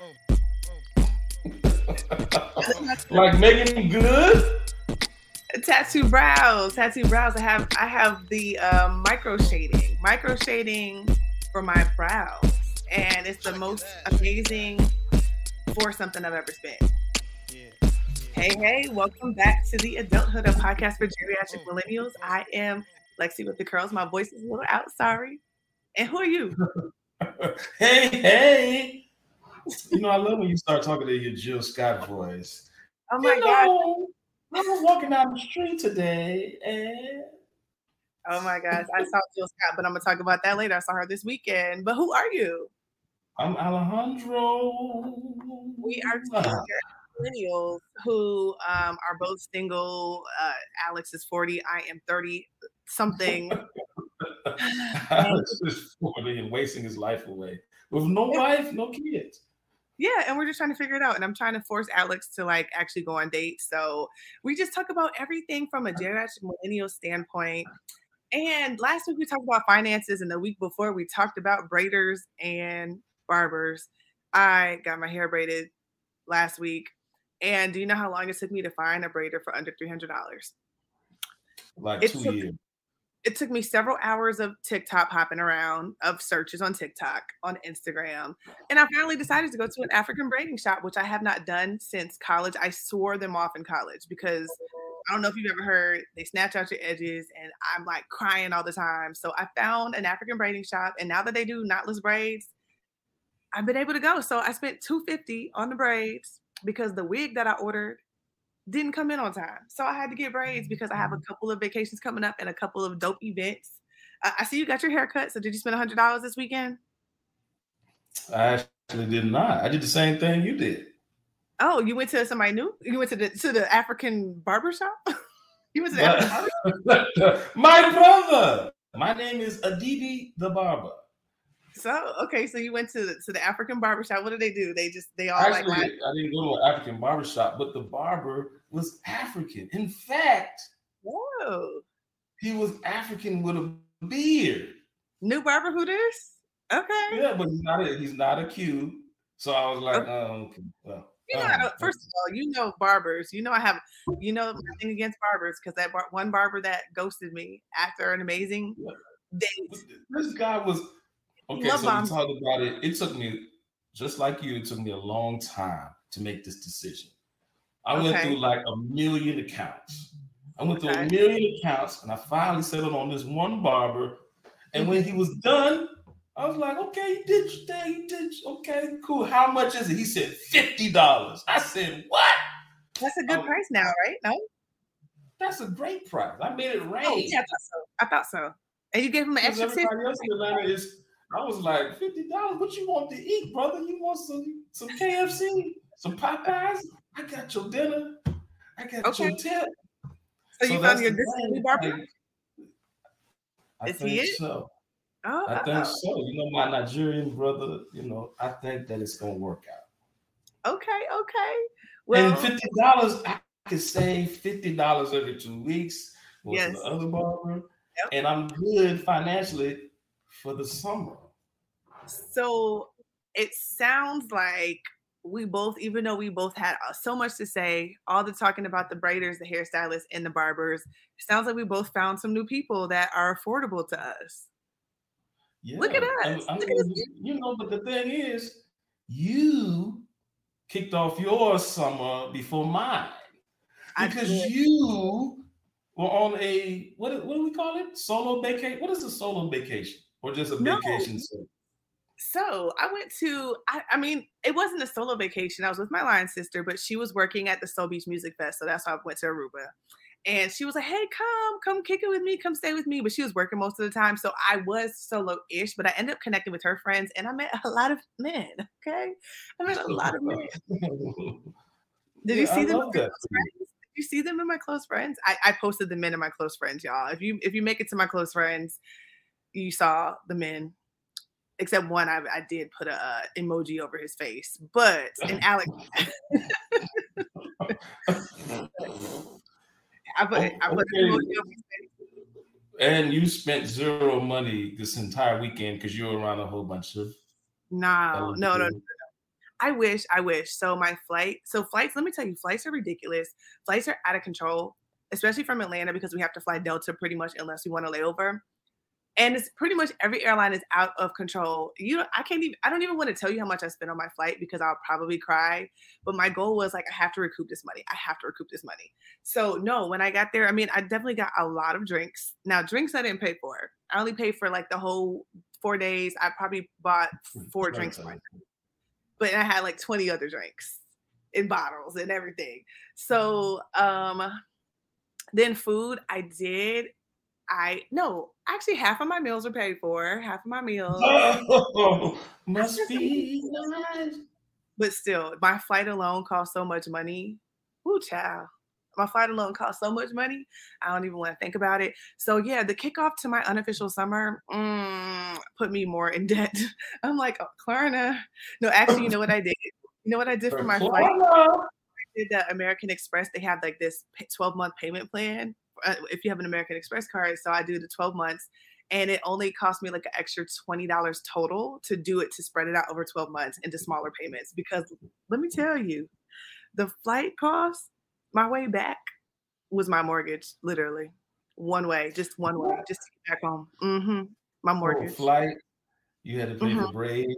like making good. Tattoo brows, tattoo brows. I have I have the um, micro shading, micro shading for my brows, and it's the most amazing for something I've ever spent. Hey, hey, welcome back to the Adulthood of Podcast for Geriatric Millennials. I am Lexi with the curls. My voice is a little out, sorry. And who are you? hey, hey. You know, I love when you start talking to your Jill Scott voice. Oh my you god. I was walking down the street today and Oh my gosh. I saw Jill Scott, but I'm gonna talk about that later. I saw her this weekend. But who are you? I'm Alejandro. We are two millennials who um, are both single. Uh, Alex is 40. I am 30 something. Alex is 40 and wasting his life away with no wife, no kids. Yeah, and we're just trying to figure it out. And I'm trying to force Alex to like actually go on dates. So we just talk about everything from a uh-huh. geriatric millennial standpoint. And last week we talked about finances, and the week before we talked about braiders and barbers. I got my hair braided last week. And do you know how long it took me to find a braider for under $300? Like It two took- years. It took me several hours of TikTok hopping around, of searches on TikTok, on Instagram. And I finally decided to go to an African braiding shop, which I have not done since college. I swore them off in college because I don't know if you've ever heard, they snatch out your edges and I'm like crying all the time. So I found an African braiding shop. And now that they do knotless braids, I've been able to go. So I spent 250 on the braids because the wig that I ordered didn't come in on time. So I had to get braids because I have a couple of vacations coming up and a couple of dope events. Uh, I see you got your hair cut. So did you spend $100 this weekend? I actually did not. I did the same thing you did. Oh, you went to somebody new? You went to the to the African barber shop? you went to the African barber my brother. My name is Aditi the Barber. So okay, so you went to the, to the African barber shop. What did they do? They just they all like Actually, lied- I didn't go to an African barber shop, but the barber was African. In fact, whoa. he was African with a beard. New barber who this? Okay. Yeah, but he's not a, he's not a Q. So I was like, Okay. oh, okay. Well, You know, um, first of all, you know barbers. You know I have, you know, my thing against barbers because that bar, one barber that ghosted me after an amazing Yeah. date. this guy was okay. Love So we talked about it. It took me just like you. It took me a long time to make this decision. I went through like a million accounts. I went through a million accounts, and I finally settled on this one barber. And when mm-hmm. he was done, I was like, "Okay, you did your thing. You did okay, cool. How much is it?" He said fifty dollars. I said, "What? That's a good Oh. price now, right? No. That's a great price. I made it oh, rain." Oh, yeah, I thought so. I thought so. And you gave him an extra tip. everybody else in Atlanta is. I was like fifty dollars. What you want to eat, brother? You want some some KFC, some Popeyes? I got your dinner. I got your tip. So you that's found your this barber? I Is he think it? so. Oh, I think oh, so. You know, my Nigerian brother. You know, I think that it's gonna work out. okay, okay. Well, and fifty dollars, I could save fifty dollars every two weeks. Go to Yes. the other barber, Yep. and I'm good financially for the summer. So it sounds like we both, even though we both had uh, so much to say, all the talking about the braiders, the hairstylists, and the barbers, it sounds like we both found some new people that are affordable to us. Yeah. Look at us. I mean. You know, but the thing is, you kicked off your summer before mine because you were on a what? What do we call it? Solo vacation? What is a solo vacation or just a No. vacation? So- So I went to, I, I mean, it wasn't a solo vacation. I was with my lion sister, but she was working at the Soul Beach Music Fest. So that's why I went to Aruba. And she was like, hey, come, come kick it with me, come stay with me. But she was working most of the time. So I was solo ish, but I ended up connecting with her friends and I met a lot of men. Okay. I met a lot of men. Did you Yeah, I see them? love that. Did you see them in my close friends? I, I posted the men in my close friends, y'all. If you if you make it to my close friends, you saw the men. Except one, I, I did put a uh, emoji over his face, but and Alex, I put I put an emoji over his face. And you spent zero money this entire weekend because you were around a whole bunch of. No, no, no, no. I wish, I wish. So my flight, so flights, let me tell you, flights are ridiculous. Flights are out of control, especially from Atlanta because we have to fly Delta pretty much unless we want to layover. And it's pretty much every airline is out of control. You know, I can't even I don't even want to tell you how much I spent on my flight because I'll probably cry. But my goal was like I have to recoup this money. I have to recoup this money. So no, when I got there, I mean, I definitely got a lot of drinks. Now, drinks I didn't pay for. I only paid for like the whole four days. I probably bought four drinks but I had like 20 other drinks in bottles and everything. So um then food I did I no, actually half of my meals are paid for, half of my meals. Oh, must be nice. But still, my flight alone cost so much money. Ooh, child. My flight alone cost so much money. I don't even want to think about it. So yeah, the kickoff to my unofficial summer mm, put me more in debt. I'm like, oh, Klarna. No, actually, you know what I did? You know what I did for my flight? I did the American Express. They have like this 12 month payment plan if you have an American Express card. So I do the 12 months and it only cost me like an extra $20 total to do it to spread it out over 12 months into smaller payments because let me tell you the flight cost my way back was my mortgage, literally. One way, just one way, just to get back home. Mm-hmm. My mortgage. flight, you had to pay mm-hmm. for braids,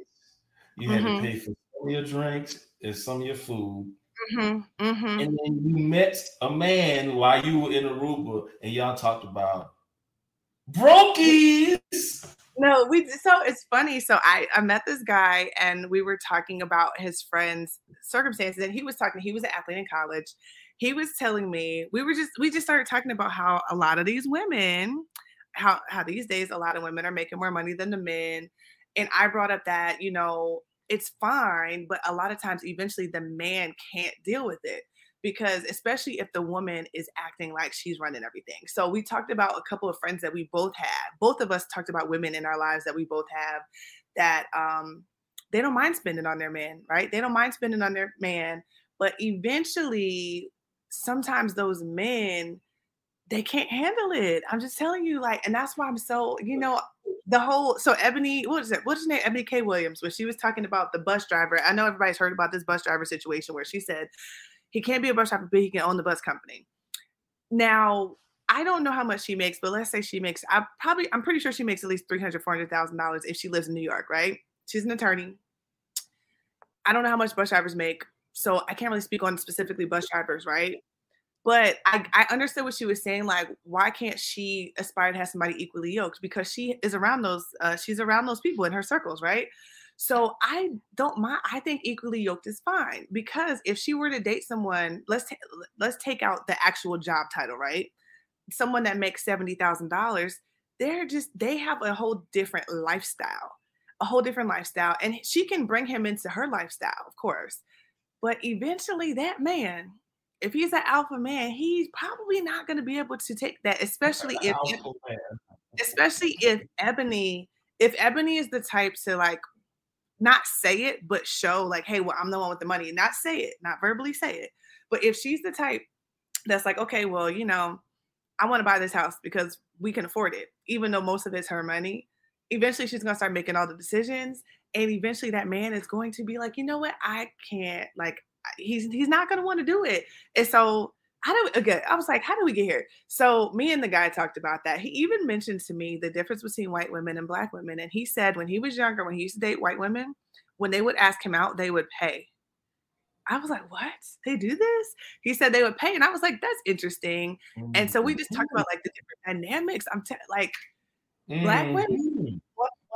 you had mm-hmm. to pay for some of your drinks and some of your food. Mm-hmm. mm-hmm. And then you met a man while you were in Aruba and y'all talked about brokies. No, we so it's funny. So I, I met this guy and we were talking about his friend's circumstances, and he was talking, he was an athlete in college he was telling me we were just we just started talking about how a lot of these women how how these days a lot of women are making more money than the men and i brought up that you know it's fine but a lot of times eventually the man can't deal with it because especially if the woman is acting like she's running everything. So we talked about a couple of friends that we both had both of us talked about women in our lives that we both have that um they don't mind spending on their man right? They don't mind spending on their man but eventually sometimes those men they can't handle it. I'm just telling you, like, and that's why I'm so, you know, the whole so Ebony, what is it? What's her name? Ebony K. Williams, when she was talking about the bus driver. I know everybody's heard about this bus driver situation where she said he can't be a bus driver, but he can own the bus company. Now, I don't know how much she makes, but let's say she makes, I probably, I'm pretty sure she makes at least three hundred, four hundred thousand dollars if she lives in New York, right? She's an attorney. I don't know how much bus drivers make so I can't really speak on specifically bus drivers, right? But I, I understood what she was saying. Like, why can't she aspire to have somebody equally yoked? Because she is around those, uh, she's around those people in her circles, right? So I don't mind. I think equally yoked is fine because if she were to date someone, let's ta- let's take out the actual job title, right? Someone that makes seventy thousand dollars, they're just they have a whole different lifestyle, a whole different lifestyle, and she can bring him into her lifestyle, of course. But eventually, that man, if he's an alpha man, he's probably not going to be able to take that, especially if, especially if Ebony, if Ebony is the type to like not say it, but show like, hey, well, I'm the one with the money, not say it, not verbally say it. But if she's the type that's like, okay, well, you know, I want to buy this house because we can afford it, even though most of it's her money. Eventually, she's gonna start making all the decisions, and eventually that man is going to be like you know what i can't like he's he's not going to want to do it and so how do we, again i was like how do we get here so me and the guy talked about that he even mentioned to me the difference between white women and black women and he said when he was younger when he used to date white women when they would ask him out they would pay I was like, what? They do this? He said they would pay. And I was like, that's interesting. Mm-hmm. And so we just talked about like the different dynamics. I'm t- like, mm-hmm. black women,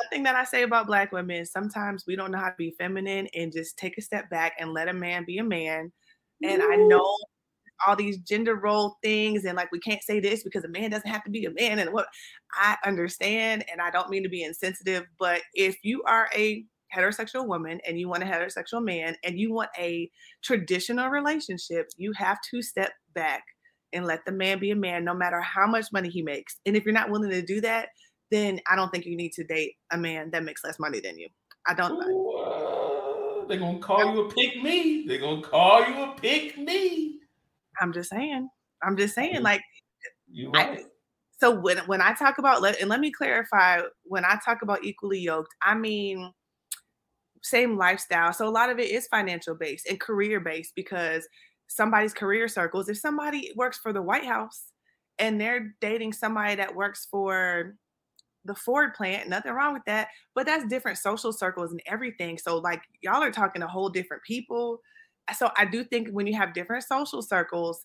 one thing that I say about black women is sometimes we don't know how to be feminine and just take a step back and let a man be a man. And Ooh. I know all these gender role things and like we can't say this because a man doesn't have to be a man and what I understand and I don't mean to be insensitive, but if you are a heterosexual woman and you want a heterosexual man and you want a traditional relationship, you have to step back and let the man be a man no matter how much money he makes. And if you're not willing to do that, then I don't think you need to date a man that makes less money than you. I don't. Uh, they're gonna call you a pick me. They're gonna call you a pick me. I'm just saying. I'm just saying. Like, you right. I, so when when I talk about let and let me clarify when I talk about equally yoked, I mean same lifestyle. So a lot of it is financial based and career based because somebody's career circles, if somebody works for the White House and they're dating somebody that works for the Ford plant, nothing wrong with that, but that's different social circles and everything. So like y'all are talking to whole different people. Uh, so I do think when you have different social circles,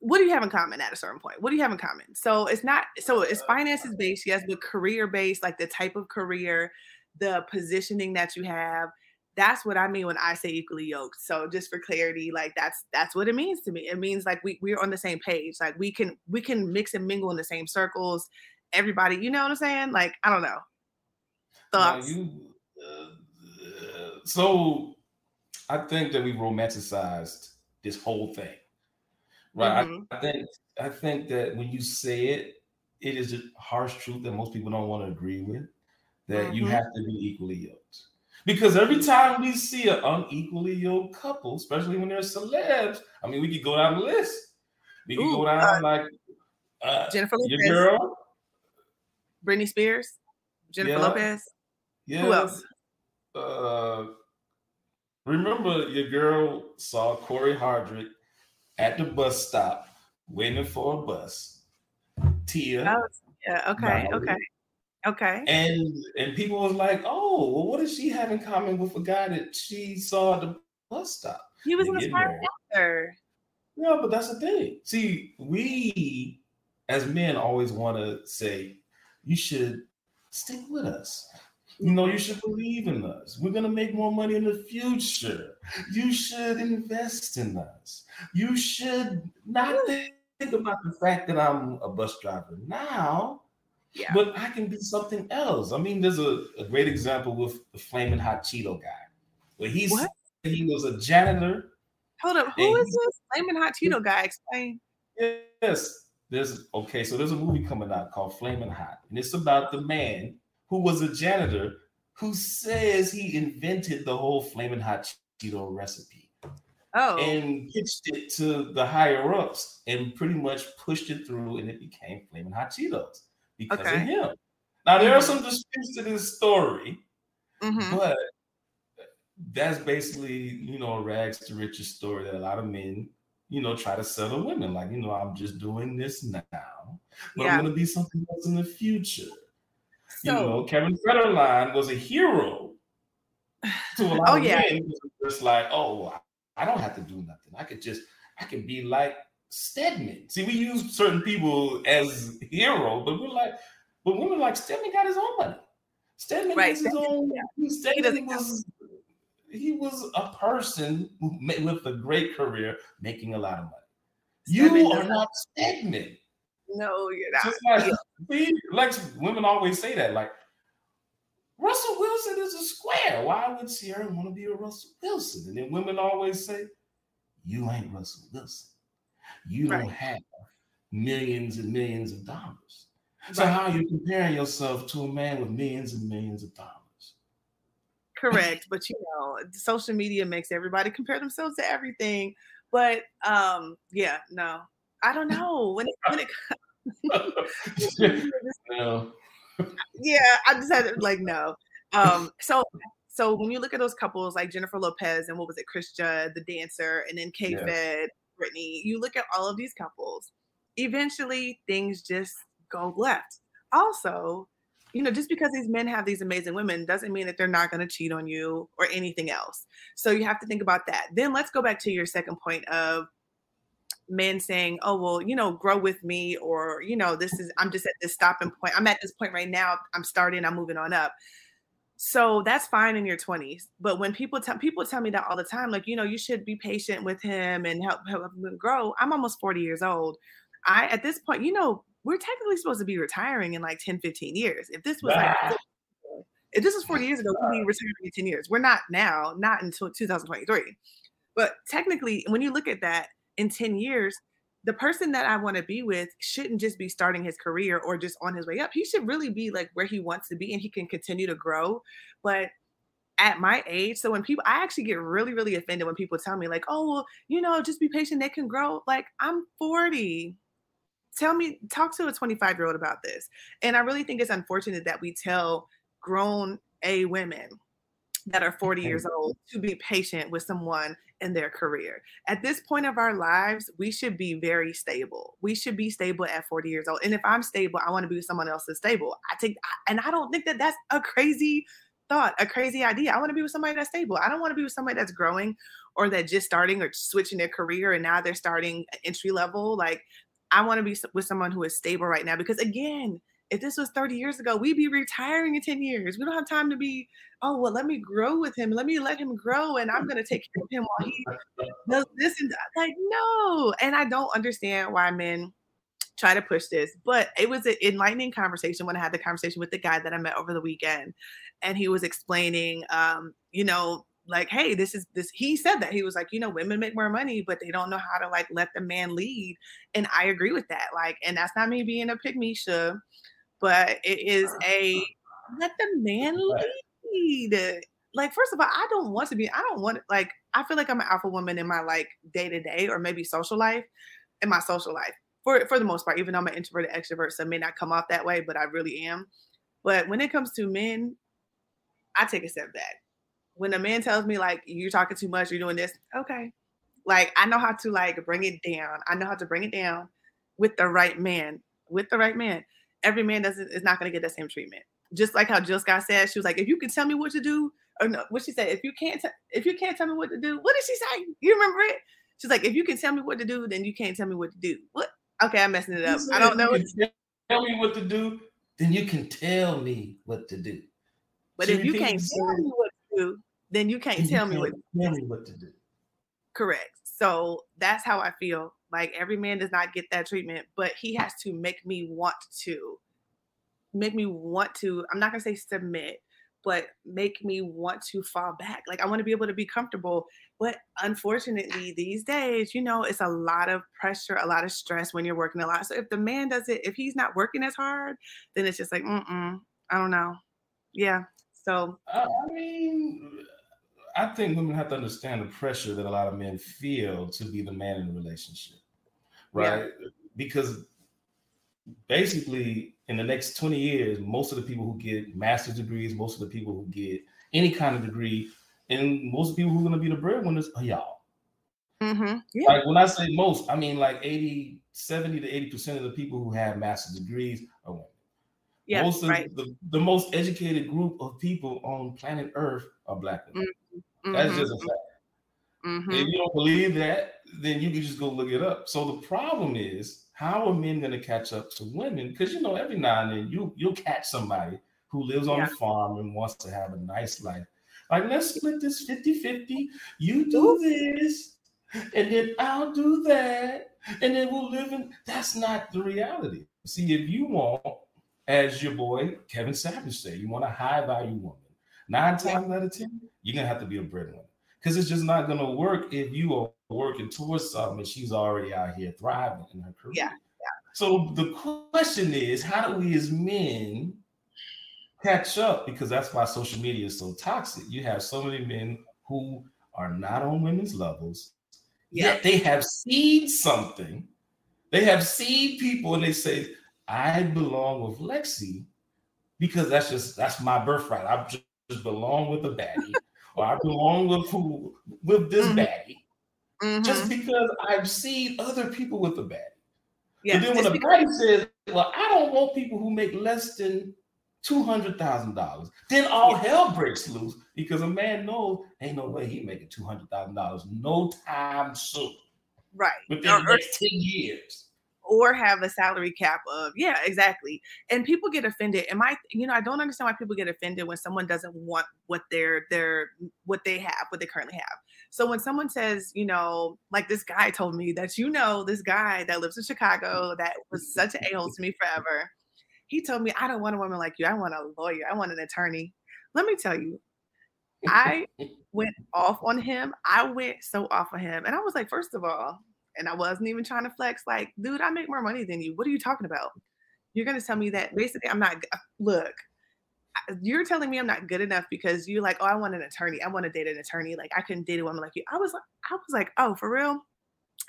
what do you have in common at a certain point? What do you have in common? So it's not so it's finances based, yes, but career based, like the type of career, the positioning that you have. That's what I mean when I say equally yoked. So just for clarity, like that's that's what it means to me. It means like we we're on the same page. Like we can we can mix and mingle in the same circles. Everybody, you know what I'm saying? Like I don't know. Thoughts. You, uh, so I think that we romanticized this whole thing. Right. Mm-hmm. I, I think I think that when you say it, it is a harsh truth that most people don't want to agree with that mm-hmm. you have to be equally yoked. Because every time we see an unequally yoked couple, especially when they're celebs, I mean, we could go down the list. We could Ooh, go down uh, like uh, Jennifer Lopez, your girl, Britney Spears, Jennifer yeah, Lopez. Yeah. Who else? Uh, remember, your girl saw Cory Hardrict at the bus stop waiting for a bus. Tia. Oh, yeah. Okay. Okay. Okay. And and people was like, oh, well, what does she have in common with a guy that she saw at the bus stop? He was an aspiring actor. Yeah, but that's the thing. See, we as men always want to say, you should stick with us. You know, you should believe in us. We're gonna make more money in the future. You should invest in us. You should not think about the fact that I'm a bus driver now yeah. But I can be something else. I mean, there's a, a great example with the flaming hot Cheeto guy, where he's what? he was a janitor. Hold up, who is this flaming hot Cheeto guy? Explain. Yes, there's okay. So there's a movie coming out called Flaming Hot, and it's about the man who was a janitor who says he invented the whole flaming hot Cheeto recipe. Oh. And pitched it to the higher ups and pretty much pushed it through, and it became flaming hot Cheetos because okay. of him. Now there are some disputes to this story, mm-hmm. but that's basically you know a rags to riches story that a lot of men you know try to settle women like you know I'm just doing this now, but yeah. I'm going to be something else in the future. So, you know, Kevin Federline was a hero to a lot oh, of yeah. men. Just like, oh, I don't have to do nothing. I could just, I could be like Stedman. See, we use certain people as hero, but we're like, but women like Stedman got his own money. Stedman right. has his own. Stedman he was he was a person with a great career, making a lot of money. You are not Stedman. No, you're not. Just like, like women always say that, like Russell Wilson is a square. Why would Ciara want to be a Russell Wilson? And then women always say, "You ain't Russell Wilson." you right. don't have millions and millions of dollars. So how are you comparing yourself to a man with millions and millions of dollars? Correct, but you know, social media makes everybody compare themselves to everything. But um, yeah, no, I don't know when it, when it no. yeah, I just had to like no. Um, so so when you look at those couples like Jennifer Lopez and what was it, Cris Judd, the dancer, and then K Fed, Britney, you look at all of these couples, eventually things just go left. Also, you know, just because these men have these amazing women doesn't mean that they're not going to cheat on you or anything else. So you have to think about that. Then let's go back to your second point of men saying, "Oh, well, you know, grow with me," or you know, this is I'm just at this stopping point. I'm at this point right now. I'm starting. I'm moving on up. So that's fine in your 20s. But when people tell people tell me that all the time, like, you know, you should be patient with him and help, help him grow. I'm almost 40 years old. I at this point, you know, we're technically supposed to be retiring in like 10, 15 years. If this was like if this was 40 years ago, we'd be retiring in 10 years. We're not now, not until 2023. But technically, when you look at that in 10 years, the person that I want to be with shouldn't just be starting his career or just on his way up. He should really be like where he wants to be and he can continue to grow. But at my age, so when people, I actually get really, really offended when people tell me, like, oh, well, you know, just be patient, they can grow. Like, I'm 40. Tell me, talk to a 25 year old about this. And I really think it's unfortunate that we tell grown A women that are 40 years old to be patient with someone in their career. At this point of our lives, we should be very stable. We should be stable at 40 years old. And if I'm stable, I want to be with someone else that's stable. I think, and I don't think that that's a crazy thought, a crazy idea. I want to be with somebody that's stable. I don't want to be with somebody that's growing or that just starting or switching their career and now they're starting entry level. Like, I want to be with someone who is stable right now because, again, if this was 30 years ago, we'd be retiring in 10 years. We don't have time to be, oh, well, let me grow with him. Let me let him grow and I'm going to take care of him while he does this. And like, no. And I don't understand why men try to push this, but it was an enlightening conversation when I had the conversation with the guy that I met over the weekend. And he was explaining, um, you know, like, hey, this is this. He said that he was like, you know, women make more money, but they don't know how to like let the man lead. And I agree with that. Like, and that's not me being a pick me, but it is a let the man lead. Like, first of all, I don't want to be, I don't want like, I feel like I'm an alpha woman in my like day to day or maybe social life, in my social life. For, for the most part, even though I'm an introverted extrovert, so it may not come off that way, but I really am. But when it comes to men, I take a step back. When a man tells me like you're talking too much, you're doing this, okay. Like I know how to like bring it down. I know how to bring it down with the right man. With the right man every man doesn't is not going to get the same treatment. Just like how Jill Scott said, she was like, if you can tell me what to do, or no, what she said, if you can't, t- if you can't tell me what to do, what did she say? You remember it? She's like, if you can tell me what to do, then you can't tell me what to do. What? Okay, I'm messing it up. I don't know. tell me what to do, then you can tell me what to do. But if you can't tell me what to do, then you can't tell me what tell me what to do. Correct. So that's how I feel like every man does not get that treatment, but he has to make me want to, make me want to. I'm not gonna say submit, but make me want to fall back. Like I want to be able to be comfortable. But unfortunately, these days, you know, it's a lot of pressure, a lot of stress when you're working a lot. So if the man does it, if he's not working as hard, then it's just like, mm mm I don't know. Yeah. So I mean, I think women have to understand the pressure that a lot of men feel to be the man in the relationship, right? Yeah. Because basically, in the next 20 years, most of the people who get master's degrees, most of the people who get any kind of degree, and most people who are going to be the breadwinners are y'all. Mm-hmm. Yeah. Like when I say most, I mean like 80, 70 to 80% of the people who have master's degrees are women. Yeah, most of right. the, the most educated group of people on planet Earth are black women. Mm-hmm. That's mm-hmm. just a fact. Mm-hmm. If you don't believe that, then you can just go look it up. So the problem is, how are men going to catch up to women? Because you know, every now and then you you'll catch somebody who lives on yeah. a farm and wants to have a nice life. Like, let's split this 50-50. You do this, and then I'll do that, and then we'll live in. That's not the reality. See, if you want, as your boy Kevin Samuels said, you want a high value woman Nine times out of ten, you're gonna have to be a breadwinner because it's just not gonna work if you are working towards something and she's already out here thriving in her career. Yeah. yeah. So the question is, how do we as men catch up? Because that's why social media is so toxic. You have so many men who are not on women's levels, yeah. yet they have seen something. They have seen people and they say, I belong with Lexi because that's just that's my birthright. I'm belong with a baddie, or I belong with who with this mm-hmm. baddie, mm-hmm. just because I've seen other people with a baddie. Yeah, but then when a baddie says, "Well, I don't want people who make less than two hundred thousand dollars," then all yeah. hell breaks loose because a man knows ain't no way he making two hundred thousand dollars no time soon. Right. Within the next ten years or have a salary cap of yeah exactly and people get offended and my you know i don't understand why people get offended when someone doesn't want what they're they're what they have what they currently have. So when someone says you know like this guy told me that you know this guy that lives in chicago that was such an a-hole to me forever he told me i don't want a woman like you i want a lawyer i want an attorney. Let me tell you i went off on him i went so off on him and i was like first of all and I wasn't even trying to flex. Like, dude, I make more money than you. What are you talking about? You're gonna tell me that basically I'm not. Uh, look, you're telling me I'm not good enough because you're like, oh, I want an attorney. I want to date an attorney. Like I couldn't date a woman like you. I was like, I was like, oh, for real.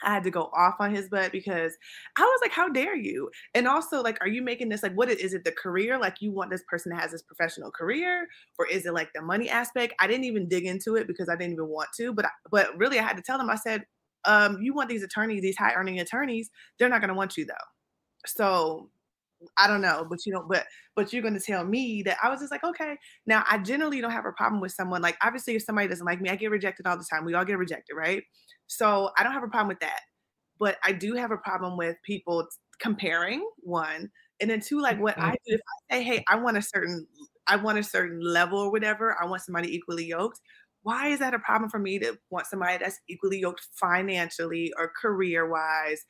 I had to go off on his butt because I was like, how dare you? And also, like, are you making this like what is, is it the career? Like, you want this person to have this professional career, or is it like the money aspect? I didn't even dig into it because I didn't even want to, but I, but really, I had to tell him. I said, um, you want these attorneys, these high earning attorneys, they're not going to want you though. So I don't know, but you know, but but you're gonna tell me that I was just like, okay. Now I generally don't have a problem with someone like obviously if somebody doesn't like me, I get rejected all the time. We all get rejected, right? So I don't have a problem with that. But I do have a problem with people comparing one. And then two, like what I do, if I say, hey, I want a certain, I want a certain level or whatever, I want somebody equally yoked. Why is that a problem for me to want somebody that's equally yoked financially or career wise?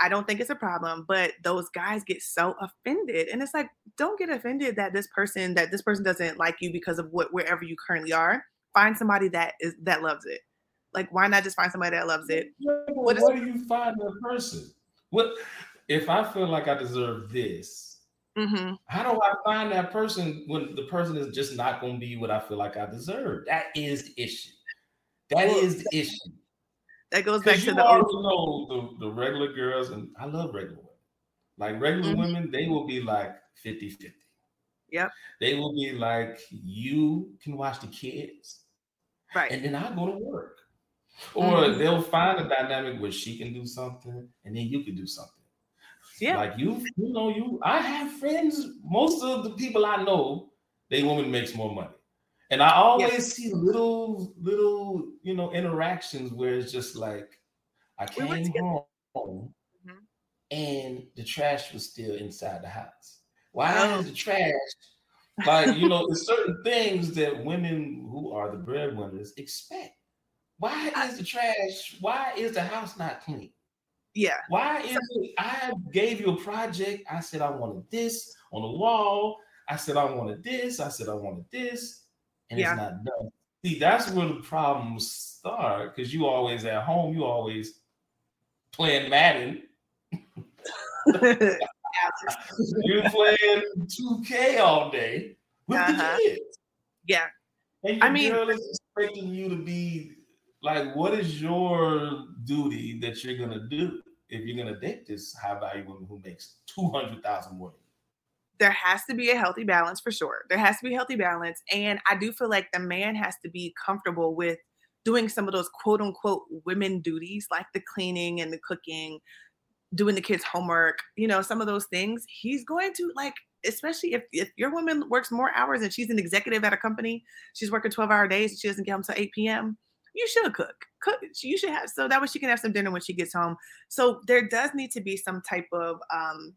I don't think it's a problem, but those guys get so offended. And it's like, don't get offended that this person, that this person doesn't like you because of what wherever you currently are. Find somebody that is that loves it. Like, why not just find somebody that loves it? what, what do you find in a person? What if I feel like I deserve this? Mm-hmm. How do I find that person when the person is just not going to be what I feel like I deserve? That is the issue. That well, is the issue. That goes back to the already know the, the regular girls, and I love regular women. Like regular mm-hmm. women, they will be like 50 50. Yep. They will be like, you can watch the kids. Right. And then I'll go to work. Or mm-hmm. they'll find a dynamic where she can do something and then you can do something. Yeah. Like you, you know, you I have friends, most of the people I know, they woman makes more money. And I always yes. see little, little, you know, interactions where it's just like I came home mm-hmm. and the trash was still inside the house. Why oh. is the trash? Like, you know, there's certain things that women who are the breadwinners expect. Why is the trash? Why is the house not clean? Yeah. Why is it? I gave you a project. I said I wanted this on the wall. I said I wanted this. I said I wanted this, and yeah. it's not done. See, that's where the problems start because you always at home. You always playing Madden. You're playing 2K all day with uh-huh. the kids. Yeah. And your I mean, girl is expecting you to be like what is your duty that you're gonna do if you're gonna date this high value woman who makes two hundred thousand more? There has to be a healthy balance for sure. There has to be a healthy balance, and I do feel like the man has to be comfortable with doing some of those quote unquote women duties, like the cleaning and the cooking, doing the kids' homework. You know, some of those things. He's going to like especially if, if your woman works more hours and she's an executive at a company, she's working 12 hour days, she doesn't get home till 8 p.m you should cook. Cook. You should have so that way she can have some dinner when she gets home. So there does need to be some type of um,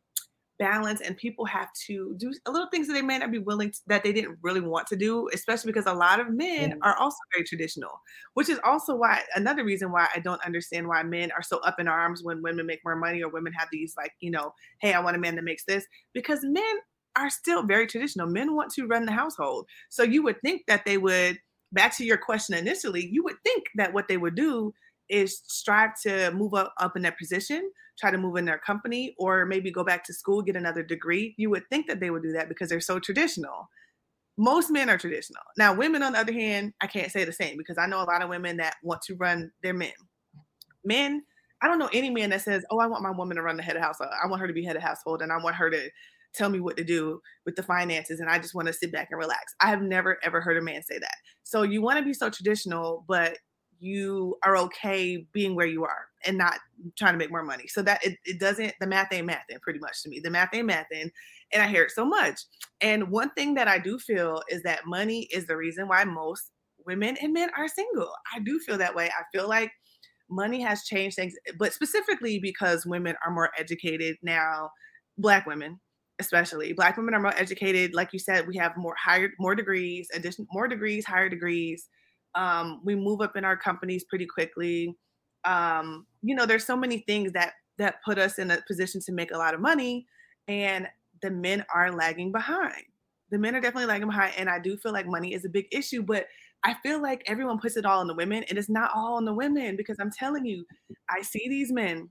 balance, and people have to do a little things that they may not be willing to, that they didn't really want to do, especially because a lot of men are also very traditional, which is also why another reason why I don't understand why men are so up in arms when women make more money or women have these like you know, hey, I want a man that makes this because men are still very traditional. Men want to run the household, so you would think that they would back to your question initially, you would think that what they would do is strive to move up, up in their position, try to move in their company, or maybe go back to school, get another degree. You would think that they would do that because they're so traditional. Most men are traditional. Now, women, on the other hand, I can't say the same because I know a lot of women that want to run their men. Men, I don't know any man that says, "Oh, I want my woman to run the head of household. Uh, I want her to be head of household, and I want her to tell me what to do with the finances and I just want to sit back and relax. I have never ever heard a man say that. So you want to be so traditional, but you are okay being where you are and not trying to make more money. So that it, it doesn't the math ain't mathing pretty much to me. The math ain't mathing. And I hear it so much. And one thing that I do feel is that money is the reason why most women and men are single. I do feel that way. I feel like money has changed things, but specifically because women are more educated now, black women, especially black women are more educated like you said we have more higher more degrees addition more degrees higher degrees. Um, we move up in our companies pretty quickly. Um, you know there's so many things that that put us in a position to make a lot of money and the men are lagging behind. The men are definitely lagging behind and i do feel like money is a big issue but i feel like everyone puts it all on the women and it's not all on the women because i'm telling you i see these men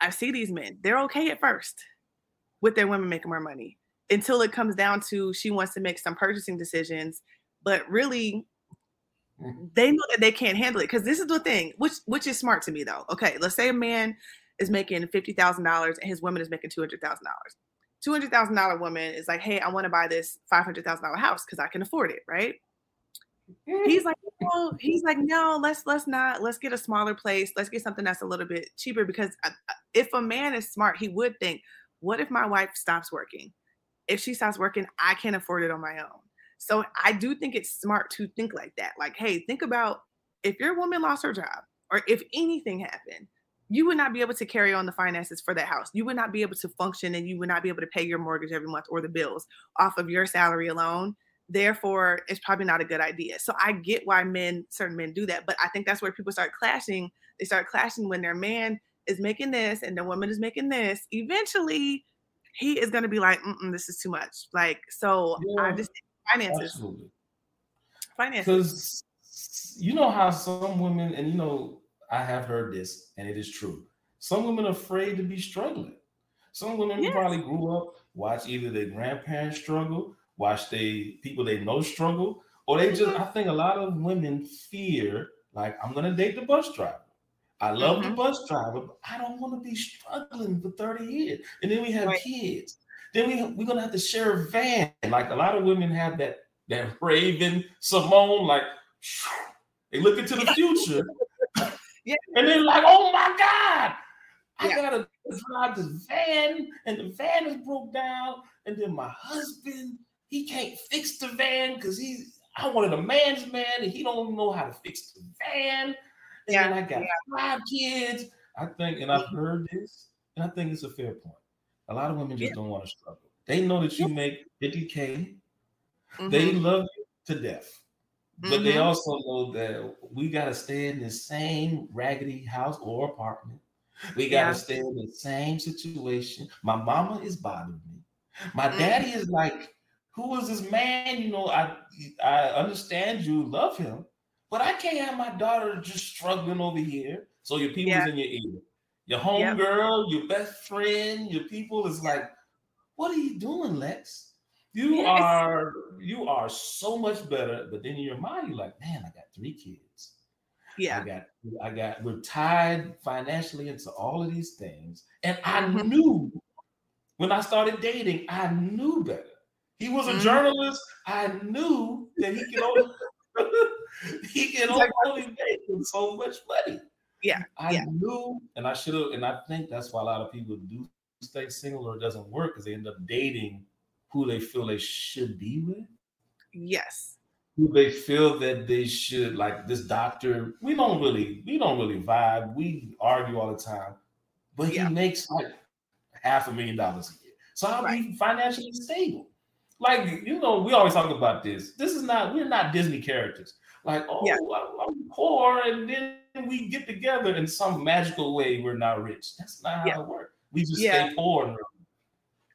i see these men they're okay at first with their women making more money until it comes down to she wants to make some purchasing decisions. But really, they know that they can't handle it because this is the thing, which which is smart to me though. Okay, let's say a man is making fifty thousand dollars and his woman is making two hundred thousand dollars. Two hundred thousand dollar woman is like, hey, I want to buy this five hundred thousand dollar house because I can afford it, right? He's like, no. He's like, no. Let's let's not. Let's get a smaller place. Let's get something that's a little bit cheaper. Because uh, uh, if a man is smart, he would think, what if my wife stops working? If she stops working, I can't afford it on my own. So I do think it's smart to think like that. Like, hey, think about if your woman lost her job or if anything happened, you would not be able to carry on the finances for that house. You would not be able to function and you would not be able to pay your mortgage every month or the bills off of your salary alone. Therefore, it's probably not a good idea. So I get why men, certain men do that. But I think that's where people start clashing. They start clashing when their man is making this and the woman is making this. Eventually, he is going to be like, this is too much. Like, so yeah. I just finances. Absolutely. Finances. Because you know how some women, and you know, I have heard this, and it is true. Some women are afraid to be struggling. Some women yes. probably grew up, watch either their grandparents struggle, watch they people they know struggle, or they just. Mm-hmm. I think a lot of women fear, like, I'm gonna date the bus driver. I love mm-hmm. the bus driver, but I don't want to be struggling for 30 years. And then we have right. kids. Then we we're gonna have to share a van. Like a lot of women have that that raven Simone, like they look into the future. yeah. And they're like, oh my God, I yeah. gotta drive this van, and the van is broke down, and then my husband, he can't fix the van because he's I wanted a man's man, and he don't know how to fix the van. And yeah. I got yeah. five kids. I think, and I've heard this, and I think it's a fair point. A lot of women just yeah. don't want to struggle. They know that you make 50K. Mm-hmm. They love you to death. But mm-hmm. they also know that we got to stay in the same raggedy house or apartment. We got to yeah. stay in the same situation. My mama is bothering me. My mm-hmm. daddy is like, who is this man? You know, I I understand you love him, but I can't have my daughter just struggling over here. So your people's yeah. in your ear your homegirl, yep. your best friend, your people is like, what are you doing, Lex? You yes. are you are so much better, but then in your mind, you're like, man, I got three kids. Yeah. I got I got we're tied financially into all of these things. And I mm-hmm. knew when I started dating, I knew better. He was a mm-hmm. journalist. I knew that he could only he can only make so much money. Yeah. I yeah. knew, and I should have, and I think that's why a lot of people do stay single or it doesn't work because they end up dating who they feel they should be with. Yes. Who they feel that they should like this doctor. We don't really, we don't really vibe. We argue all the time, but yeah. he makes like half a million dollars a year. So I'll right. be financially stable. Like, you know, we always talk about this. This is not, we're not Disney characters. Like, oh, yeah. I'm poor, and then we get together in some magical way. We're not rich. That's not how it works. We just yeah. stay poor.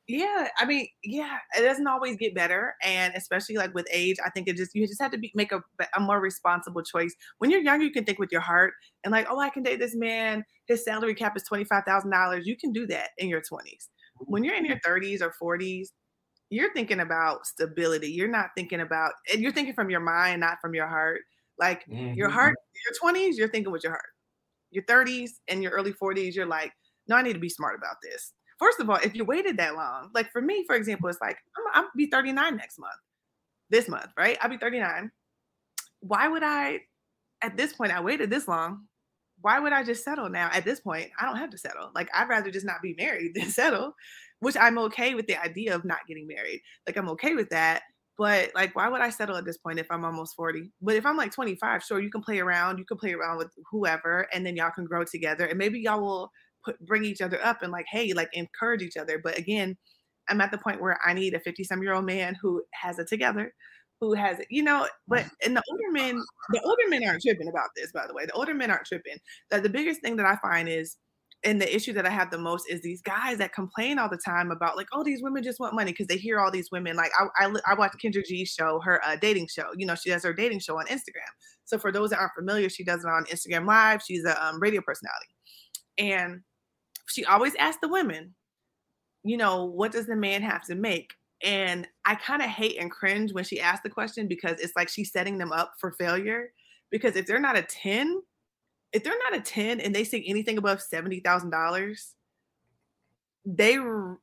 Yeah, I mean, yeah, it doesn't always get better, and especially like with age, I think it just you just have to be, make a, a more responsible choice. When you're young, you can think with your heart and like, oh, I can date this man. His salary cap is twenty five thousand dollars. You can do that in your twenties. When you're in your thirties or forties, you're thinking about stability. You're not thinking about, and you're thinking from your mind, not from your heart. Like mm-hmm. your heart, your 20s, you're thinking with your heart. Your 30s and your early 40s, you're like, no, I need to be smart about this. First of all, if you waited that long, like for me, for example, it's like I'm, I'm be 39 next month, this month, right? I'll be 39. Why would I, at this point, I waited this long. Why would I just settle now? At this point, I don't have to settle. Like I'd rather just not be married than settle which I'm okay with the idea of not getting married. Like I'm okay with that. But like, why would I settle at this point if I'm almost 40? But if I'm like 25, sure, you can play around. You can play around with whoever, and then y'all can grow together. And maybe y'all will put bring each other up and like, hey, like encourage each other. But again, I'm at the point where I need a 50 some year old man who has it together, who has it, you know. But and the older men, the older men aren't tripping about this, by the way. The older men aren't tripping. That the biggest thing that I find is and the issue that I have the most is these guys that complain all the time about like, oh, these women just want money because they hear all these women. Like I, I, I watched Kendra G's show, her uh, dating show. You know, she does her dating show on Instagram. So for those that aren't familiar, she does it on Instagram Live. She's a um, radio personality, and she always asks the women, you know, what does the man have to make? And I kind of hate and cringe when she asks the question because it's like she's setting them up for failure because if they're not a 10, if they're not a 10 and they say anything above $70,000, they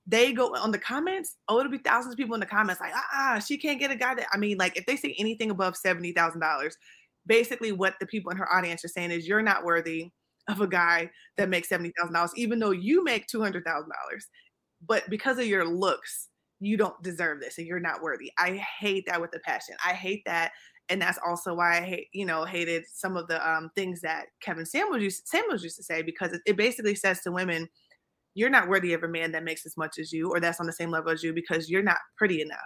they go on the comments. Oh, it'll be thousands of people in the comments like, ah, she can't get a guy that. I mean, like if they say anything above seventy thousand dollars, basically what the people in her audience are saying is you're not worthy of a guy that makes seventy thousand dollars, even though you make two hundred thousand dollars. But because of your looks, you don't deserve this, and you're not worthy. I hate that with a passion. I hate that and that's also why I hate, you know, hated some of the um, things that Kevin Samuels used, Samuels used to say because it, it, basically says to women, you're not worthy of a man that makes as much as you or that's on the same level as you because you're not pretty enough.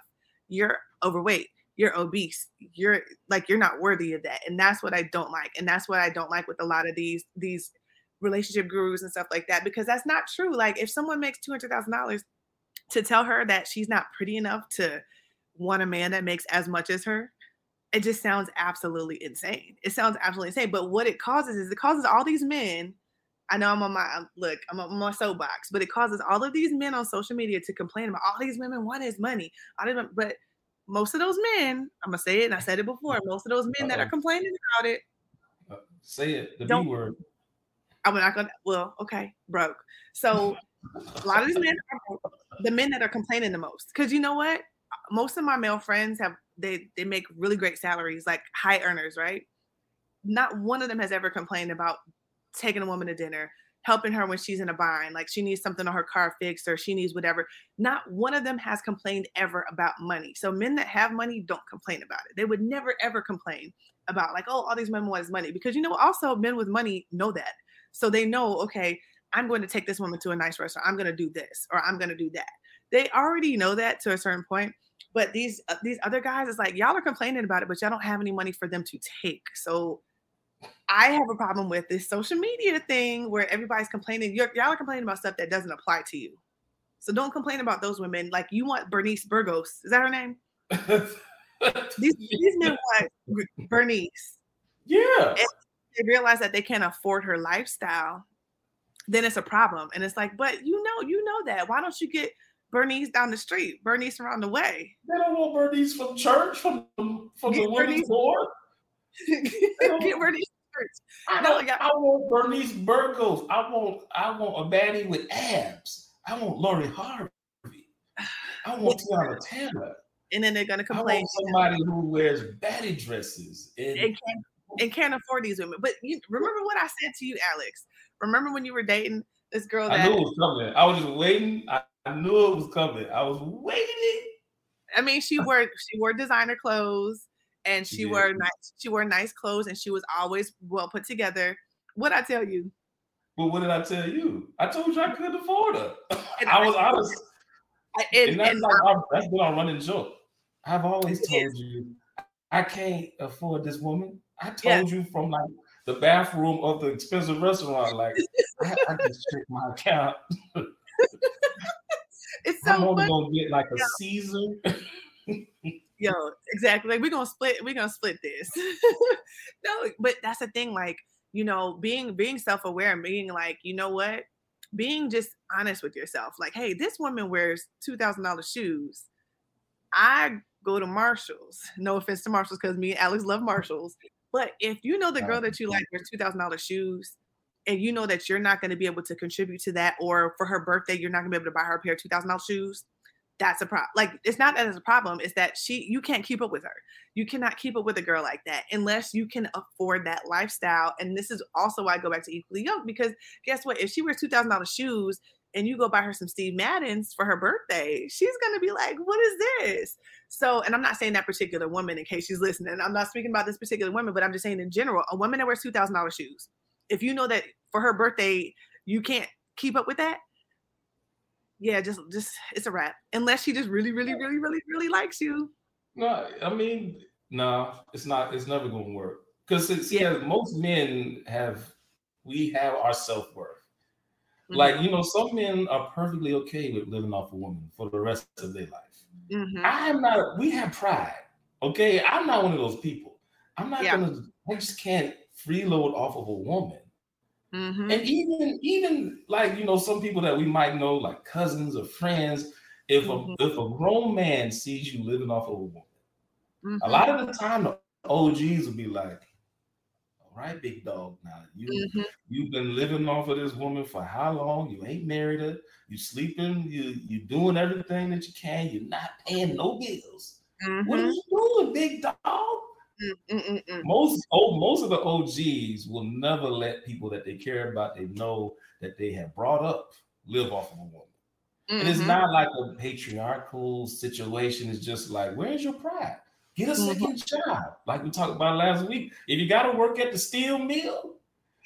You're overweight. You're obese. You're like you're not worthy of that. And that's what I don't like. And that's what I don't like with a lot of these these relationship gurus and stuff like that because that's not true. Like if someone makes two hundred thousand dollars to tell her that she's not pretty enough to want a man that makes as much as her, it just sounds absolutely insane. It sounds absolutely insane. But what it causes is it causes all these men I know I'm on my look, I'm on my soapbox, but it causes all of these men on social media to complain about all these women want his money. I didn't, but most of those men, I'm gonna say it, and I said it before. Most of those men Uh-oh. that are complaining about it, uh, say it, the B word. I'm not gonna. Well, okay, broke. So a lot of these men, are the men that are complaining the most, because you know what? Most of my male friends have they they make really great salaries, like high earners, right? Not one of them has ever complained about taking a woman to dinner, helping her when she's in a bind, like she needs something on her car fixed or she needs whatever. Not one of them has complained ever about money. So men that have money don't complain about it. They would never ever complain about like, oh, all these men want is money because you know also men with money know that. So they know, okay, I'm going to take this woman to a nice restaurant. I'm going to do this or I'm going to do that. They already know that to a certain point. But these uh, these other guys, it's like y'all are complaining about it, but y'all don't have any money for them to take. So I have a problem with this social media thing where everybody's complaining. You're, y'all are complaining about stuff that doesn't apply to you. So don't complain about those women. Like you want Bernice Burgos. Is that her name? these, these men want Bernice. Yeah. And they realize that they can't afford her lifestyle. Then it's a problem. And it's like, but you know, you know that. Why don't you get Bernice down the street, Bernice around the way? They don't want Bernice from church, from, from the women's board. get Bernice I, no, yeah. I want Bernice Burgos. I want I want a baddie with abs. I want Lori Harvey. I want Teyana Taylor. And then they're gonna complain. I want somebody who wears baddie dresses and, and, can't, and can't afford these women. But you remember what I said to you, Alex? Remember when you were dating this girl that I knew it was coming. I was just waiting. I, I knew it was coming. I was waiting. I mean, she wore she wore designer clothes and she yeah. wore nice she wore nice clothes and she was always well put together. What I tell you? Well, what did I tell you? I told you I couldn't afford her. I was honest. And, and that's and, like our, that's been our running joke. I've always told you I can't afford this woman. I told yeah. you from like the bathroom of the expensive restaurant, like I, I just check my account. it's so I'm only gonna get like a. Caesar yo, exactly. Like we're gonna split, we're gonna split this. no, but that's the thing, like, you know, being being self-aware and being like, you know what? Being just honest with yourself. Like, hey, this woman wears two thousand dollars shoes. I go to Marshalls. No offense to Marshalls, because me and Alex love Marshalls. But if you know the girl that you like wears two thousand dollars shoes, and you know that you're not going to be able to contribute to that, or for her birthday, you're not going to be able to buy her a pair of two thousand dollars shoes, that's a problem. Like it's not that it's a problem, it's that she you can't keep up with her. You cannot keep up with a girl like that unless you can afford that lifestyle. And this is also why I go back to equally yoked because guess what? If she wears two thousand dollars shoes and you go buy her some Steve Maddens for her birthday, she's gonna be like, "What is this?" So, and I'm not saying that particular woman in case she's listening. I'm not speaking about this particular woman, but I'm just saying in general, a woman that wears two thousand dollars shoes. If you know that for her birthday you can't keep up with that, yeah, just just it's a wrap. Unless she just really, really, really, really, really likes you. No, I mean, no, it's not. It's never going to work because it's yeah. Most men have we have our self worth. Mm-hmm. Like you know, some men are perfectly okay with living off a woman for the rest of their life. Mm-hmm. I'm not. We have pride. Okay, I'm not one of those people. I'm not yeah. gonna. I just can't freeload off of a woman. Mm-hmm. And even even like you know some people that we might know like cousins or friends, if mm-hmm. a if a grown man sees you living off of a woman, mm-hmm. a lot of the time the OGs will be like, right, big dog? Now you mm-hmm. you've been living off of this woman for how long? You ain't married her. You sleeping. You you doing everything that you can. You're not paying no bills. Mm-hmm. What are you doing, big dog? Mm-mm-mm. Most oh, most of the OGs will never let people that they care about, they know that they have brought up, live off of a woman. Mm-hmm. And it's mm-hmm. not like a patriarchal situation. It's just like, where's your pride? Get a 2nd mm-hmm. job, like we talked about last week. If you got to work at the steel mill,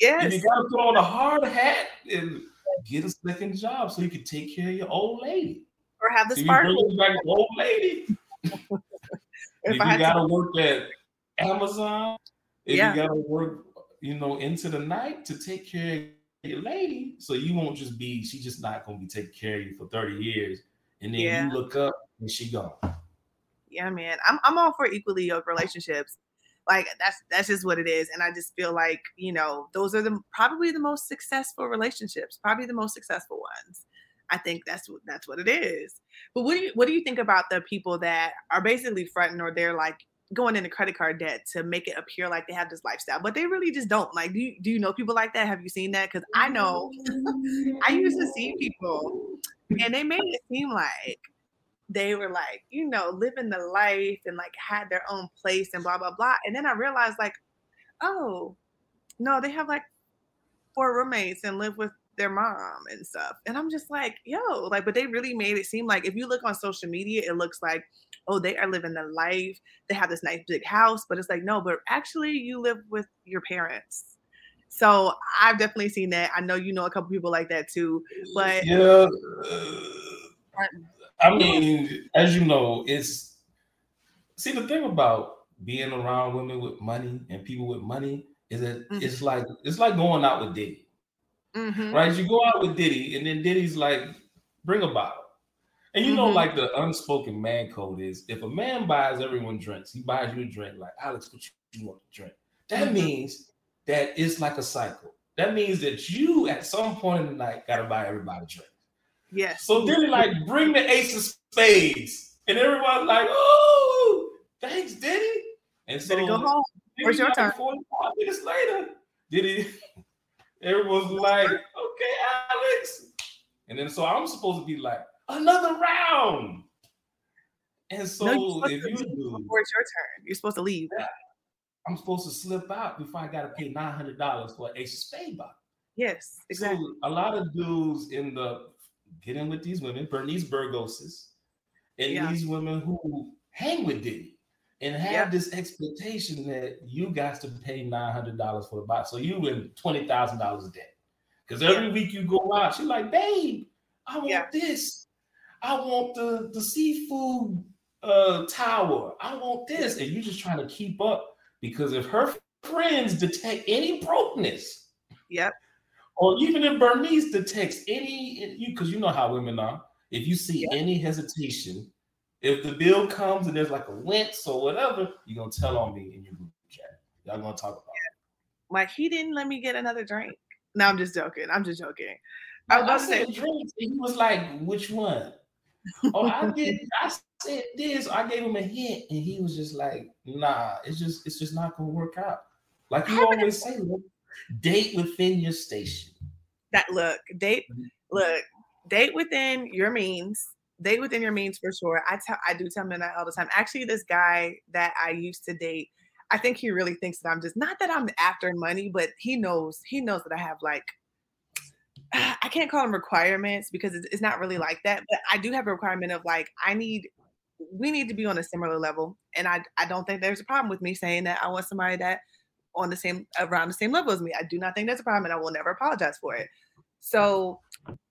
yes. If you got to put on a hard hat and get a second job so you can take care of your old lady, or have the so sparkle. back an old lady. if, if you got to work at Amazon, if yeah. you got to work, you know, into the night to take care of your lady, so you won't just be. She's just not going to be taking care of you for thirty years, and then yeah. you look up and she gone yeah, man, I'm I'm all for equally yoked relationships. Like that's that's just what it is, and I just feel like you know those are the probably the most successful relationships, probably the most successful ones. I think that's what that's what it is. But what do you what do you think about the people that are basically fronting or they're like going into credit card debt to make it appear like they have this lifestyle, but they really just don't. Like, do you, do you know people like that? Have you seen that? Because I know I used to see people, and they made it seem like they were like, you know, living the life and like had their own place and blah blah blah. And then I realized like, oh, no, they have like four roommates and live with their mom and stuff. And I'm just like, yo, like, but they really made it seem like if you look on social media, it looks like, oh, they are living the life. They have this nice big house, but it's like, no, but actually you live with your parents. So I've definitely seen that. I know you know a couple people like that too. But yeah. I mean, as you know, it's see the thing about being around women with money and people with money is that mm-hmm. it's like it's like going out with Diddy. Mm-hmm. Right? You go out with Diddy, and then Diddy's like, bring a bottle. And you mm-hmm. know, like the unspoken man code is if a man buys everyone drinks, he buys you a drink, like Alex, what you want to drink. That mm-hmm. means that it's like a cycle. That means that you at some point in the night gotta buy everybody a drink. Yes. So then he like bring the ace of spades, and everyone's like, "Oh, thanks, Diddy." And so go home. Where's your like turn? Forty-five minutes later, Diddy. Everyone's like, "Okay, Alex," and then so I'm supposed to be like, "Another round." And so no, if you do, before it's your turn, you're supposed to leave. I'm supposed to slip out before I got to pay nine hundred dollars for a spade bottle. Yes, exactly. So a lot of dudes in the getting with these women, Bernice Burgoses, and yeah. these women who hang with Diddy and have yeah. this expectation that you got to pay nine hundred dollars for the box, so you in twenty thousand dollars a day. Because every yeah. week you go out, she's like, "Babe, I want this. I want the the seafood uh tower. I want this," and you're just trying to keep up because if her friends detect any brokenness, yep, or even if Bernice detects any, you because you know how women are. If you see yeah. any hesitation, if the bill comes and there's like a wince or whatever, you're gonna tell on me in your group chat. Y'all gonna talk about it. Like he didn't let me get another drink. No, I'm just joking. I'm just joking. I was I said drinks, he was like, "Which one?" oh, I did. I said this. I gave him a hint, and he was just like, "Nah, it's just, it's just not gonna work out." Like you always say, date within your station. That look, date, mm-hmm. look, date within your means. Date within your means for sure. I tell, I do tell men that all the time. Actually, this guy that I used to date, I think he really thinks that I'm just not that I'm after money, but he knows he knows that I have like I can't call them requirements because it's, it's not really like that, but I do have a requirement of like I need we need to be on a similar level, and I I don't think there's a problem with me saying that I want somebody that on the same around the same level as me. I do not think that's a problem, and I will never apologize for it. So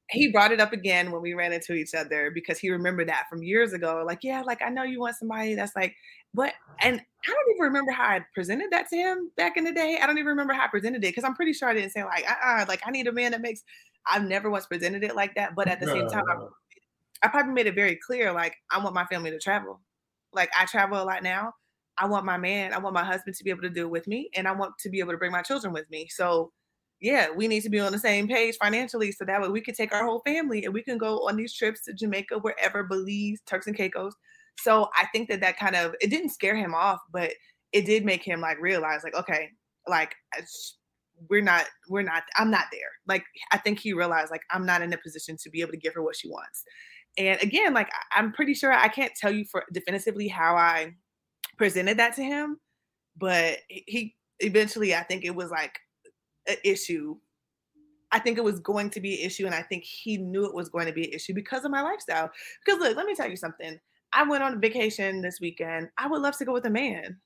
he brought it up again when we ran into each other because he remembered that from years ago. Like, yeah, like I know you want somebody that's like, what? And I don't even remember how I presented that to him back in the day. I don't even remember how I presented it because I'm pretty sure I didn't say like, uh-uh, like I need a man that makes. I've never once presented it like that, but at the same time, I, I probably made it very clear. Like, I want my family to travel. Like I travel a lot now. I want my man, I want my husband to be able to do it with me, and I want to be able to bring my children with me. So, yeah, we need to be on the same page financially so that way we can take our whole family and we can go on these trips to Jamaica, wherever, Belize, Turks and Caicos. So I think that that kind of it didn't scare him off, but it did make him like realize like, okay, like we're not we're not i'm not there like i think he realized like i'm not in a position to be able to give her what she wants and again like i'm pretty sure i can't tell you for definitively how i presented that to him but he eventually i think it was like an issue. I think it was going to be an issue and i think he knew it was going to be an issue because of my lifestyle. Because look let me tell you something. I went on a vacation this weekend. I would love to go with a man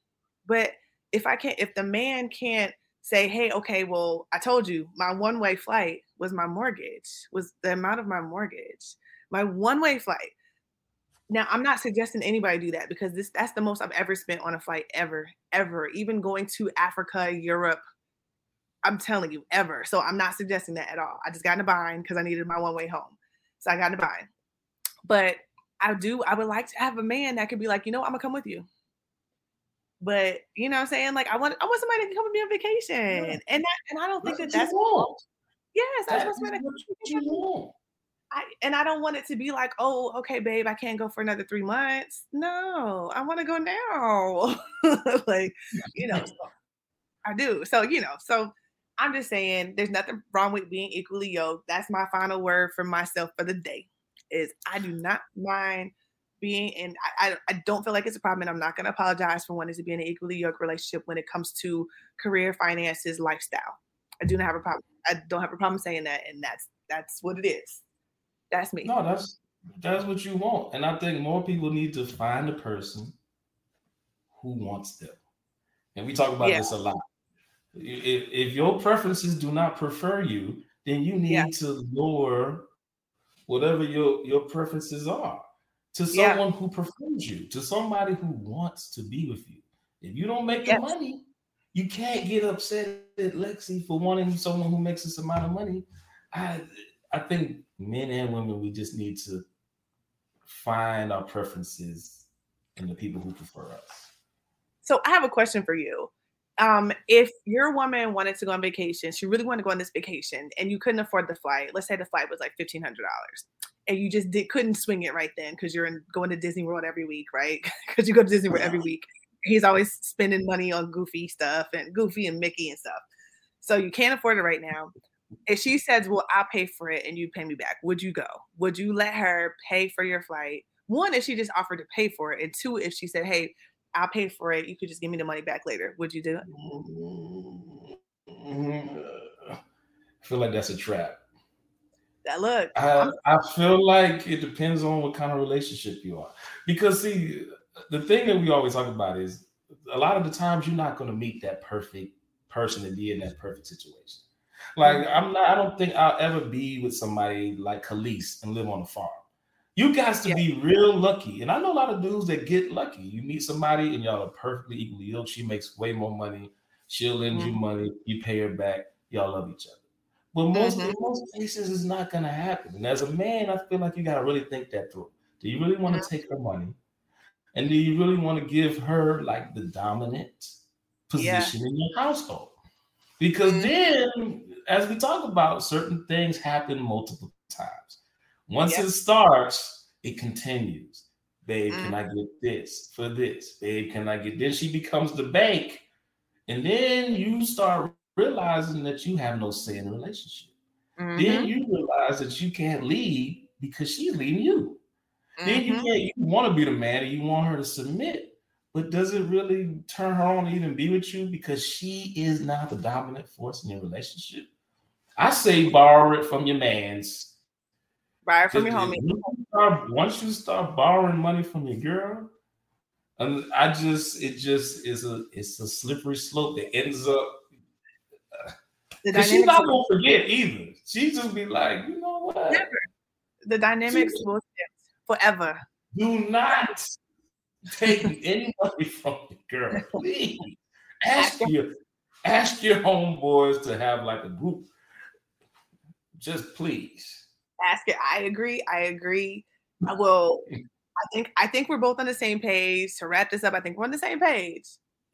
but if i can't if the man can't say, hey, okay, well, I told you my one way flight was my mortgage, was the amount of my mortgage, my one way flight. Now, I'm not suggesting anybody do that because this that's the most I've ever spent on a flight ever, ever, even going to Africa, Europe. I'm telling you, ever. So I'm not suggesting that at all. I just got in a bind because I needed my one way home. So I got in a bind. But I do, I would like to have a man that could be like, you know, I'm gonna come with you. But you know what I'm saying? Like I want I want somebody to come with me on vacation. Yeah. And that, and I don't think that's that that's wrong. Yes, that's, that's what, what you want. I, and I don't want it to be like, oh, okay, babe, I can't go for another three months. No, I want to go now. like, you know, so I do. So, you know, so I'm just saying there's nothing wrong with being equally yoked. That's my final word for myself for the day is I do not mind being and I, I don't feel like it's a problem and i'm not going to apologize for wanting to be in an equally yoked relationship when it comes to career finances lifestyle i do not have a problem i don't have a problem saying that and that's that's what it is that's me no that's that's what you want and i think more people need to find a person who wants them and we talk about yeah. this a lot if, if your preferences do not prefer you then you need yeah. to lower whatever your your preferences are to someone yeah. who prefers you, to somebody who wants to be with you. If you don't make the money, you can't get upset at Lexi for wanting someone who makes this amount of money. I I think men and women we just need to find our preferences and the people who prefer us. So I have a question for you. Um, if your woman wanted to go on vacation, she really wanted to go on this vacation, and you couldn't afford the flight. Let's say the flight was like fifteen hundred dollars and you just did, couldn't swing it right then because you're in, going to Disney World every week, right? Because you go to Disney World every week. He's always spending money on goofy stuff and Goofy and Mickey and stuff. So you can't afford it right now. If she says, "Well, I'll pay for it and you pay me back," would you go? Would you let her pay for your flight? One, if she just offered to pay for it, and two, if she said, "Hey, I'll pay for it. You could just give me the money back later." Would you do it? I feel like that's a trap. That look. I, I feel like it depends on what kind of relationship you are. Because see, the thing that we always talk about is a lot of the times you're not going to meet that perfect person to be in that perfect situation. Like. I'm not, I don't think I'll ever be with somebody like Khalees and live on a farm. You guys to yeah. be real lucky. And I know a lot of dudes that get lucky. You meet somebody and y'all are perfectly equally. She makes way more money. She'll lend mm-hmm. you money. You pay her back. Y'all love each other. But most mm-hmm. in most cases, it's not going to happen. And as a man, I feel like you got to really think that through. Do you really want to mm-hmm. take her money? And do you really want to give her like the dominant position yeah. in your household? Because mm-hmm. then, as we talk about, certain things happen multiple times. Once it starts, it continues. Babe, can I get this for this? Babe, can I get this? She becomes the bank. And then you start realizing that you have no say in the relationship. Mm-hmm. Then you realize that you can't lead because she's leading you. Mm-hmm. Then you can't you want to be the man and you want her to submit, but does it really turn her on to even be with you because she is not the dominant force in your relationship? I say borrow it from your man's. Borrow it from your homie. Once you start borrowing money from your girl, and I just it just is a it's a slippery slope that ends up because uh, she's not gonna forget either. She just be like, you know what? Never. The dynamics will forever. Do not take any money from the girl, please. Ask your ask your homeboys to have like a group. Just please. Ask it. I agree. I agree. I will. I think I think we're both on the same page. To wrap this up, I think we're on the same page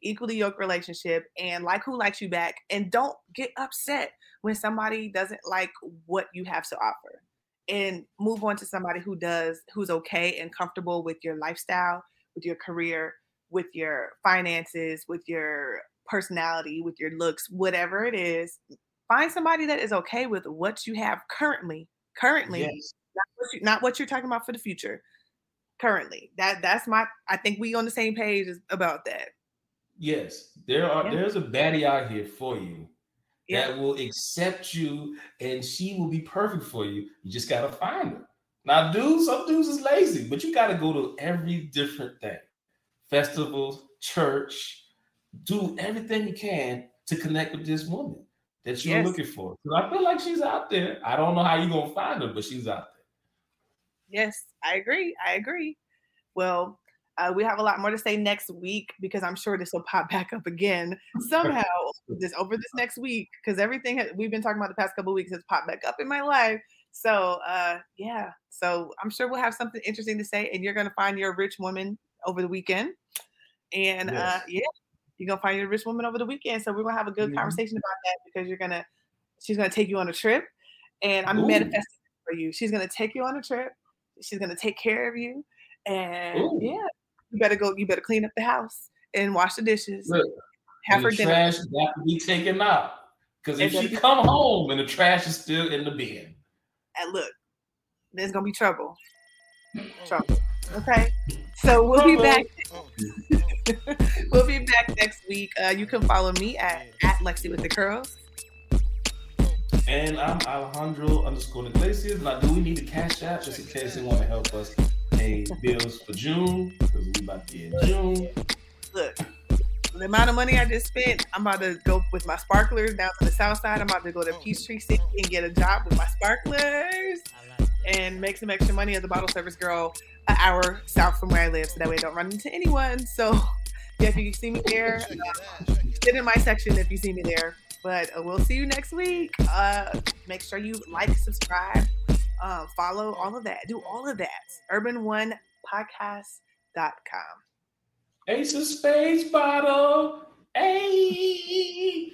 equally yoked relationship and like who likes you back and don't get upset when somebody doesn't like what you have to offer and move on to somebody who does who's okay and comfortable with your lifestyle with your career with your finances with your personality, with your looks, whatever it is. Find somebody that is okay with what you have currently. Currently, yes. not, what you, not what you're talking about for the future. Currently, that that's my. I think we on the same page about that. Yes, there are. Yeah. There's a baddie out here for you yeah. that will accept you, and she will be perfect for you. You just gotta find her. Now, dudes, some dudes is lazy, but you gotta go to every different thing, festivals, church, do everything you can to connect with this woman that you're yes. looking for. Because I feel like she's out there. I don't know how you're gonna find her, but she's out there. Yes, I agree. I agree. Well, uh, we have a lot more to say next week because I'm sure this will pop back up again somehow this over this next week because everything we've been talking about the past couple weeks has popped back up in my life. So uh, yeah, so I'm sure we'll have something interesting to say, and you're gonna find your rich woman over the weekend, and uh, yes. uh, yeah, you're gonna find your rich woman over the weekend. So we're gonna have a good mm-hmm. conversation about that because you're gonna she's gonna take you on a trip, and I'm Ooh. manifesting for you. She's gonna take you on a trip. She's gonna take care of you, and Ooh. yeah, you better go. You better clean up the house and wash the dishes. Look, have her dinner. trash got to be taken out because if she come home and the trash is still in the bin, and look, there's gonna be trouble. Trouble. Okay. So we'll be back. we'll be back next week. Uh, you can follow me at, at Lexi with the curls. And I'm Alejandro underscore Iglesias. Now, do we need a cash app just in case they want to help us pay bills for June? Because we about to be in June. Look, the amount of money I just spent, I'm about to go with my sparklers down to the south side. I'm about to go to Peachtree City and get a job with my sparklers and make some extra money as a bottle service girl an hour south from where I live so that way I don't run into anyone. So, yeah, if you see me there, uh, sit in my section if you see me there. But uh, we'll see you next week. Uh, make sure you like, subscribe, uh, follow, all of that. Do all of that. Urban1podcast.com. Ace of Spades bottle. Hey.